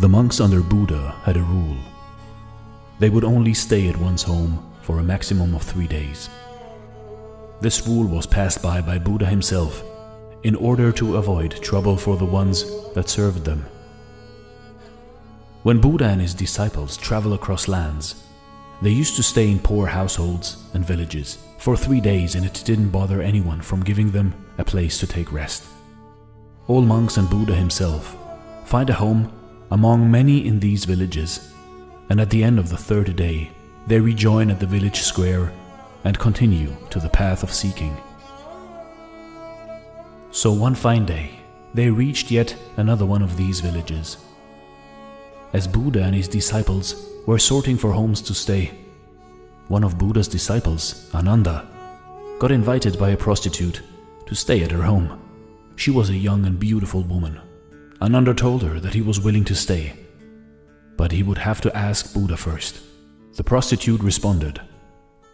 The monks under Buddha had a rule. They would only stay at one's home for a maximum of three days. This rule was passed by by Buddha himself in order to avoid trouble for the ones that served them. When Buddha and his disciples travel across lands, they used to stay in poor households and villages for three days and it didn't bother anyone from giving them a place to take rest. All monks and Buddha himself find a home among many in these villages, and at the end of the third day, they rejoin at the village square and continue to the path of seeking. So one fine day, they reached yet another one of these villages. As Buddha and his disciples were sorting for homes to stay, one of Buddha's disciples, Ananda, got invited by a prostitute to stay at her home. She was a young and beautiful woman. Ananda told her that he was willing to stay, but he would have to ask Buddha first. The prostitute responded,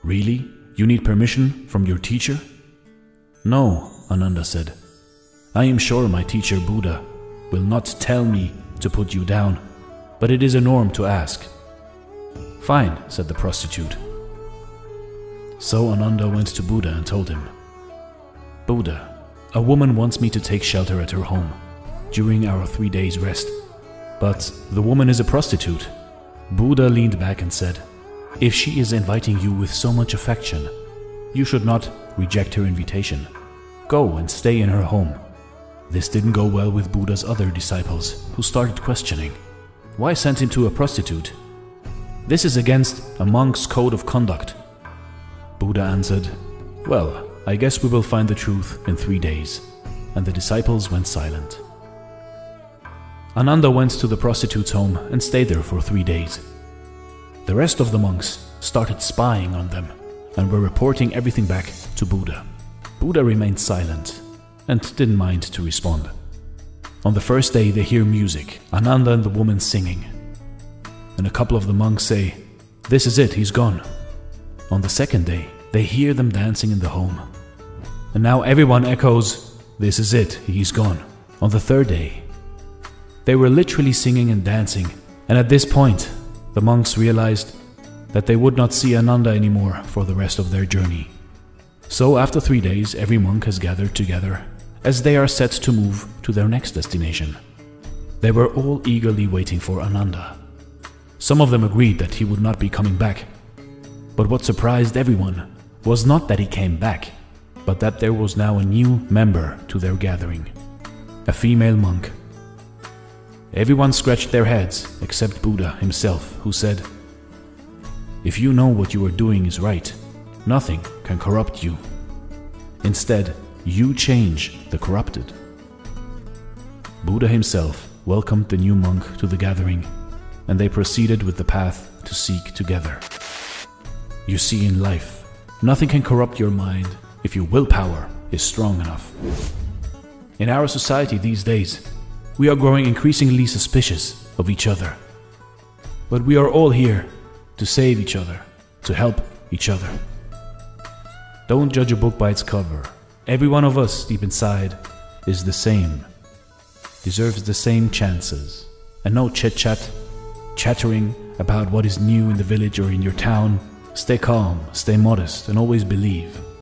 Really? You need permission from your teacher? No, Ananda said. I am sure my teacher Buddha will not tell me to put you down, but it is a norm to ask. Fine, said the prostitute. So Ananda went to Buddha and told him, Buddha, a woman wants me to take shelter at her home during our three days' rest, but the woman is a prostitute. Buddha leaned back and said, If she is inviting you with so much affection, you should not reject her invitation. Go and stay in her home. This didn't go well with Buddha's other disciples, who started questioning. Why send him to a prostitute? This is against a monk's code of conduct. Buddha answered, Well, I guess we will find the truth in three days. And the disciples went silent. Ananda went to the prostitute's home and stayed there for three days. The rest of the monks started spying on them and were reporting everything back to Buddha. Buddha remained silent and didn't mind to respond. On the first day, they hear music, Ananda and the woman singing. And a couple of the monks say, This is it, he's gone. On the second day, they hear them dancing in the home. And now everyone echoes, This is it, he's gone. On the third day, they were literally singing and dancing, and at this point, the monks realized that they would not see Ananda anymore for the rest of their journey. So, after three days, every monk has gathered together as they are set to move to their next destination. They were all eagerly waiting for Ananda. Some of them agreed that he would not be coming back. But what surprised everyone was not that he came back, but that there was now a new member to their gathering a female monk. Everyone scratched their heads except Buddha himself, who said, If you know what you are doing is right, nothing can corrupt you. Instead, you change the corrupted. Buddha himself welcomed the new monk to the gathering, and they proceeded with the path to seek together. You see, in life, nothing can corrupt your mind if your willpower is strong enough. In our society these days, we are growing increasingly suspicious of each other. But we are all here to save each other, to help each other. Don't judge a book by its cover. Every one of us deep inside is the same, deserves the same chances, and no chit chat, chattering about what is new in the village or in your town. Stay calm, stay modest, and always believe